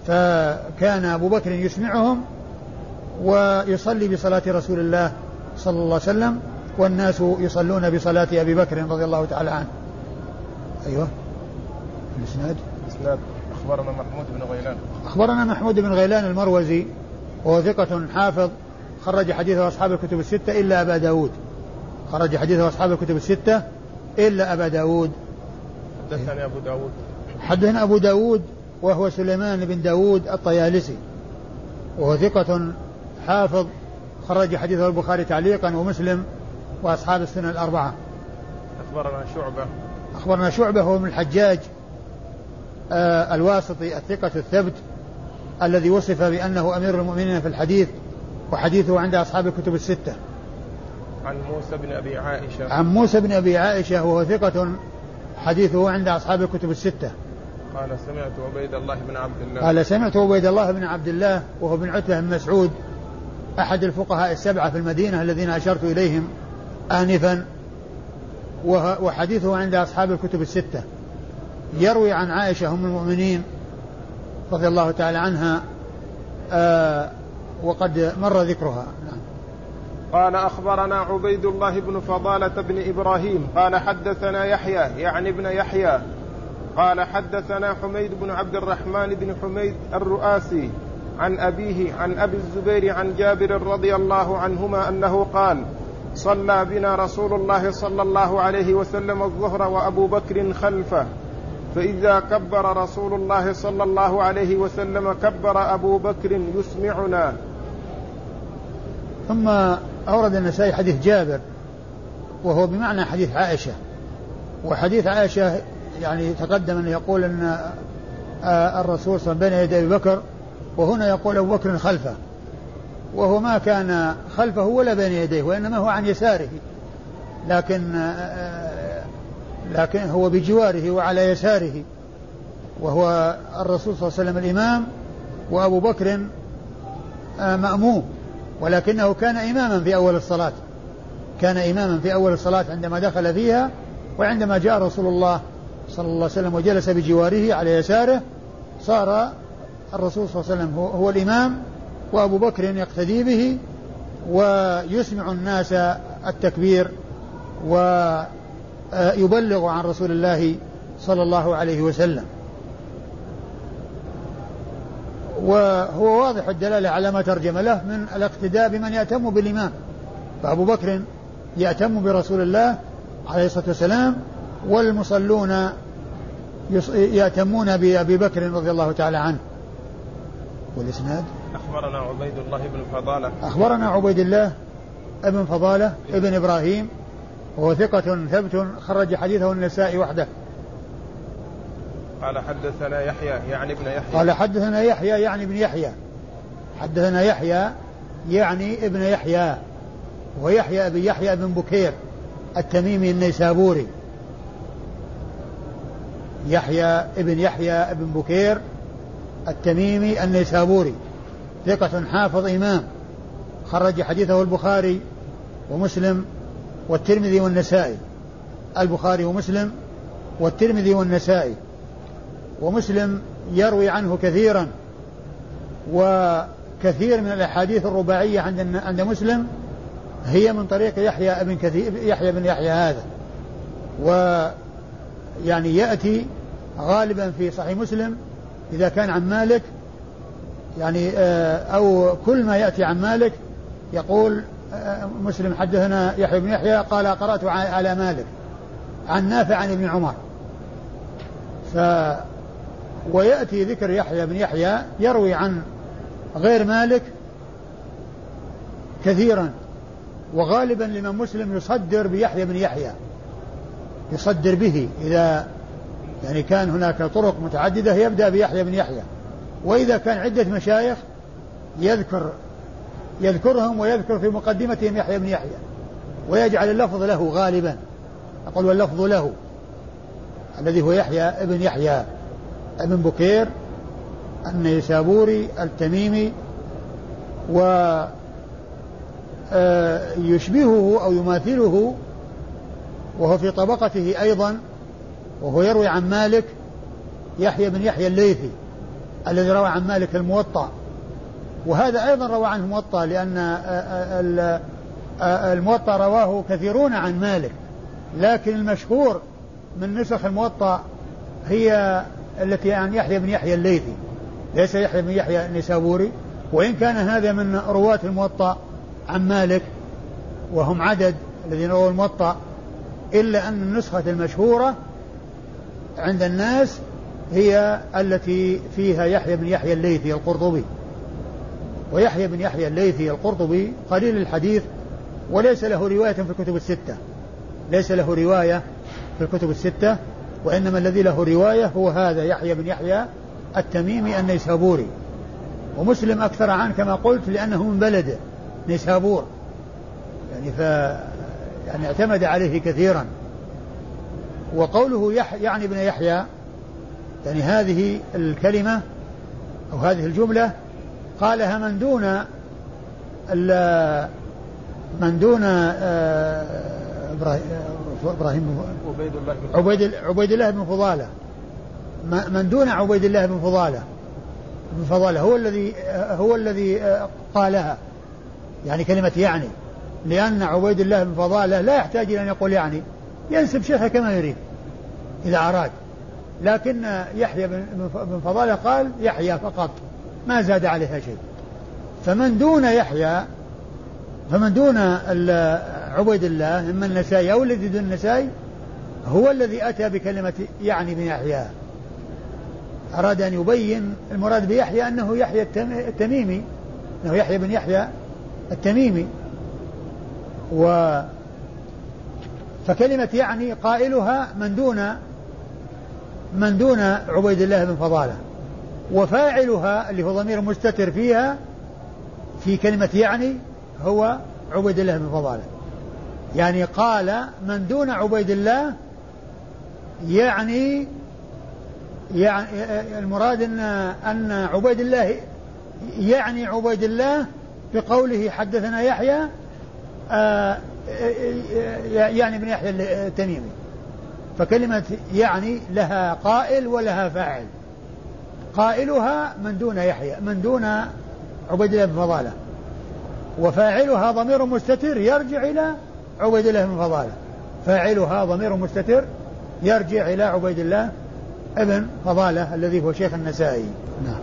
فكان أبو بكر يسمعهم ويصلي بصلاة رسول الله صلى الله عليه وسلم والناس يصلون بصلاة أبي بكر رضي الله تعالى عنه. أيوه. الإسناد؟ الإسناد. أخبرنا محمود بن غيلان. أخبرنا محمود بن غيلان المروزي وهو ثقة حافظ خرج حديثه أصحاب الكتب الستة إلا أبا داود. خرج حديثه أصحاب الكتب الستة إلا أبا داود. حدثني أبو داود. حدثنا أبو داود وهو سليمان بن داود الطيالسي. وهو ثقة حافظ خرج حديثه البخاري تعليقا ومسلم وأصحاب السنة الأربعة. أخبرنا شعبة. أخبرنا شعبة هو من الحجاج. الواسطي الثقة الثبت الذي وصف بأنه أمير المؤمنين في الحديث وحديثه عند أصحاب الكتب الستة. عن موسى بن أبي عائشة. عن موسى بن أبي عائشة وهو ثقة حديثه عند أصحاب الكتب الستة. قال سمعت عبيد الله بن عبد الله. قال سمعت عبيد الله بن عبد الله وهو بن عتبة بن مسعود أحد الفقهاء السبعة في المدينة الذين أشرت إليهم آنفا وحديثه عند أصحاب الكتب الستة. يروي عن عائشة أم المؤمنين رضي الله تعالى عنها آه وقد مر ذكرها. نعم. قال أخبرنا عبيد الله بن فضالة بن إبراهيم قال حدثنا يحيى يعني ابن يحيى. قال حدثنا حميد بن عبد الرحمن بن حميد الرؤاسي عن أبيه عن أبي الزبير عن جابر رضي الله عنهما أنه قال صلى بنا رسول الله صلى الله عليه وسلم الظهر وأبو بكر خلفه. فإذا كبر رسول الله صلى الله عليه وسلم كبر أبو بكر يسمعنا. ثم أورد النسائي حديث جابر وهو بمعنى حديث عائشة. وحديث عائشة يعني تقدم أن يقول أن الرسول صلى الله عليه وسلم بين يدي أبي بكر وهنا يقول أبو بكر خلفه. وهو ما كان خلفه ولا بين يديه وإنما هو عن يساره. لكن لكن هو بجواره وعلى يساره وهو الرسول صلى الله عليه وسلم الإمام وأبو بكر مأموم ولكنه كان إماما في أول الصلاة كان إماما في أول الصلاة عندما دخل فيها وعندما جاء رسول الله صلى الله عليه وسلم وجلس بجواره على يساره صار الرسول صلى الله عليه وسلم هو, هو الإمام وأبو بكر يقتدي به ويسمع الناس التكبير ويبلغ عن رسول الله صلى الله عليه وسلم. وهو واضح الدلالة على ما ترجم له من الاقتداء بمن يأتم بالإمام. فأبو بكر يأتم برسول الله عليه الصلاة والسلام والمصلون يأتمون بأبي بكر رضي الله تعالى عنه. والإسناد؟ أخبرنا عبيد الله بن فضالة. أخبرنا عبيد الله ابن فضالة ابن إبراهيم وهو ثقة ثبت خرج حديثه النسائي وحده. قال حدثنا يحيى يعني ابن يحيى. قال حدثنا يحيى يعني ابن يحيى. حدثنا يحيى يعني ابن يحيى. ويحيى ابن يحيى بن بكير التميمي النيسابوري. يحيى ابن يحيى ابن بكير التميمي النيسابوري. ثقة حافظ إمام. خرج حديثه البخاري ومسلم والترمذي والنسائي البخاري ومسلم والترمذي والنسائي. ومسلم يروي عنه كثيرا وكثير من الأحاديث الرباعية عند عند مسلم هي من طريق يحيى بن كثير يحيى بن يحيى هذا. و يعني يأتي غالبا في صحيح مسلم إذا كان عن مالك يعني آه، أو كل ما يأتي عن مالك يقول مسلم حدثنا يحيى بن يحيى قال قرأت على مالك عن نافع عن ابن عمر. ف ويأتي ذكر يحيى بن يحيى يروي عن غير مالك كثيرا وغالبا الإمام مسلم يصدر بيحيى بن يحيى يصدر به إذا يعني كان هناك طرق متعددة يبدأ بيحيى بن يحيى. وإذا كان عدة مشايخ يذكر يذكرهم ويذكر في مقدمتهم يحيى بن يحيى ويجعل اللفظ له غالبا. أقول واللفظ له الذي هو يحيى ابن يحيى ابن بكير النيسابوري التميمي و آه، يشبهه أو يماثله وهو في طبقته أيضا وهو يروي عن مالك يحيى بن يحيى الليثي الذي روى عن مالك الموطأ. وهذا أيضا روى عنه الموطأ لأن آه، آه، الموطأ رواه كثيرون عن مالك. لكن المشهور من نسخ الموطأ هي التي عن يحيى بن يحيى الليثي. ليس يحيى بن يحيى النسابوري وإن كان هذا من رواة الموطأ عن مالك وهم عدد الذين رووا الموطأ إلا أن النسخة المشهورة عند الناس هي التي فيها يحيى بن يحيى الليثي القرطبي. ويحيى بن يحيى الليثي القرطبي قليل الحديث وليس له رواية في الكتب الستة. ليس له رواية في الكتب الستة وإنما الذي له رواية هو هذا يحيى بن يحيى التميمي النيسابوري. ومسلم أكثر عنه كما قلت لأنه من بلده نيسابور. يعني ف يعني اعتمد عليه كثيرا. وقوله يح يعني ابن يحيى يعني هذه الكلمة أو هذه الجملة قالها من دون من دون آه، إبراهيم عبيد الله بن عبيد عبيد الله بن فضالة. من دون عبيد الله بن فضالة. بن فضالة هو الذي هو الذي آه، قالها. يعني كلمة يعني. لأن عبيد الله بن فضالة لا يحتاج إلى أن يقول يعني. ينسب شيخه كما يريد إذا أراد. لكن يحيى بن فضالة قال يحيى فقط. ما زاد عليها شيء. فمن دون يحيى فمن دون عبيد الله إما النسائي أو الذي دون النسائي هو الذي أتى بكلمة يعني بن يحيى. أراد أن يبين المراد بيحيى أنه يحيى التميمي أنه يحيى بن يحيى التميمي. و فكلمة يعني قائلها من دون من دون عبيد الله بن فضالة. وفاعلها اللي هو ضمير مستتر فيها في كلمة يعني هو عبيد الله بن فضالة. يعني قال من دون عبيد الله يعني يعني المراد ان أن عبيد الله يعني عبيد الله بقوله حدثنا يحيى آه، يعني ابن يحيى التميمي. فكلمة يعني لها قائل ولها فاعل. قائلها من دون يحيى من دون عبيد الله بن فضالة وفاعلها ضمير مستتر يرجع إلى عبيد الله بن فضالة فاعلها ضمير مستتر يرجع إلى عبيد الله ابن فضالة الذي هو شيخ النسائي نعم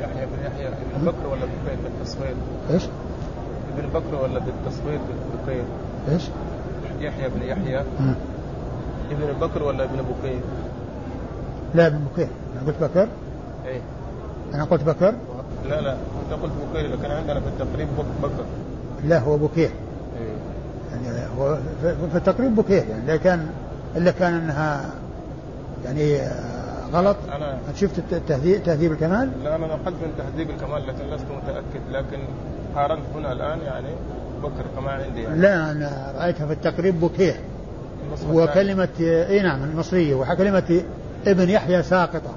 يحيى بن يحيى بن بكر ولا بن بالتصوير؟ إيش؟ ابن بكر ولا بالتصوير بكير؟ إيش؟ يحيى بن يحيى ابن بكر ولا ابن بكير؟ لا ابن بكير. أنا قلت بكر؟ إيه. أنا قلت بكر؟ لا لا أنت قلت بكير لكن عندنا في التقريب بكر. لا هو بكير. إيه. يعني هو في التقريب بكير يعني لا كان إلا كان أنها يعني غلط. أنا شفت التهذيب تهذيب الكمال؟ لا أنا نقلت من تهذيب الكمال لكن لست متأكد لكن قارنت هنا الآن يعني بكر كما عندي يعني. لا أنا رأيتها في التقريب بكيه وكلمة إي نعم المصرية. وكلمة ابن يحيى ساقطة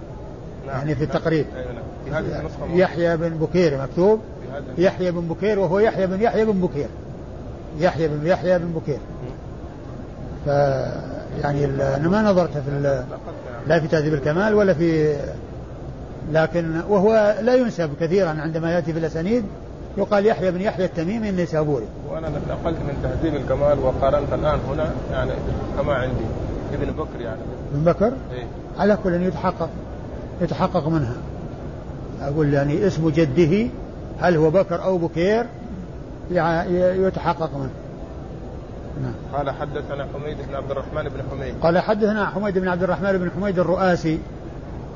نعم. يعني في التقريب. نعم. في هذه النسخة يحيى بن بكير مكتوب؟ يحيى بن بكير وهو يحيى بن يحيى بن بكير. يحيى بن يحيى بن بكير. ف يعني أنا ما نظرت في لا في تهذيب الكمال ولا في لكن وهو لا ينسب كثيرا عندما يأتي في الأسانيد يقال يحيى بن يحيى التميمي النيسابوري. وأنا نقلت من تهذيب الكمال وقارنت الآن هنا يعني كما عندي. ابن بكر يعني. ابن بكر؟ إيه؟ على كل يتحقق يتحقق منها. أقول يعني اسم جده هل هو بكر أو بكير يتحقق منه. نعم. قال حدثنا حميد بن عبد الرحمن بن حميد قال حدثنا حميد بن عبد الرحمن بن حميد الرؤاسي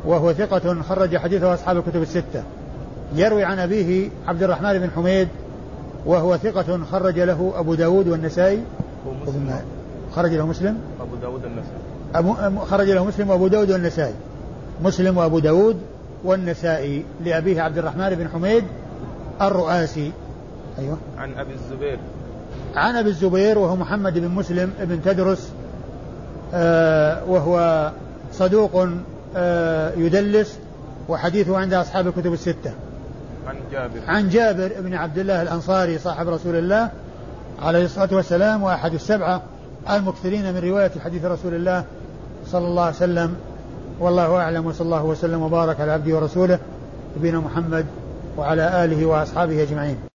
وهو ثقة خرج حديثه أصحاب الكتب الستة يروي عن أبيه عبد الرحمن بن حميد وهو ثقة خرج له أبو داود والنسائي خرج له مسلم أبو داود والنسائي. أبو خرج له مسلم وأبو داود والنسائي. مسلم وأبو داود والنسائي لأبيه عبد الرحمن بن حميد الرؤاسي. أيوة. عن أبي الزبير. عن أبي الزبير وهو محمد بن مسلم بن تدرس آه وهو صدوق آه يدلس وحديثه عند أصحاب الكتب الستة. عن جابر. عن جابر بن عبد الله الأنصاري صاحب رسول الله عليه الصلاة والسلام وأحد السبعة. المكثرين من رواية حديث رسول الله صلى الله عليه وسلم والله أعلم وصلى الله وسلم وبارك على عبده ورسوله نبينا محمد وعلى آله وأصحابه أجمعين.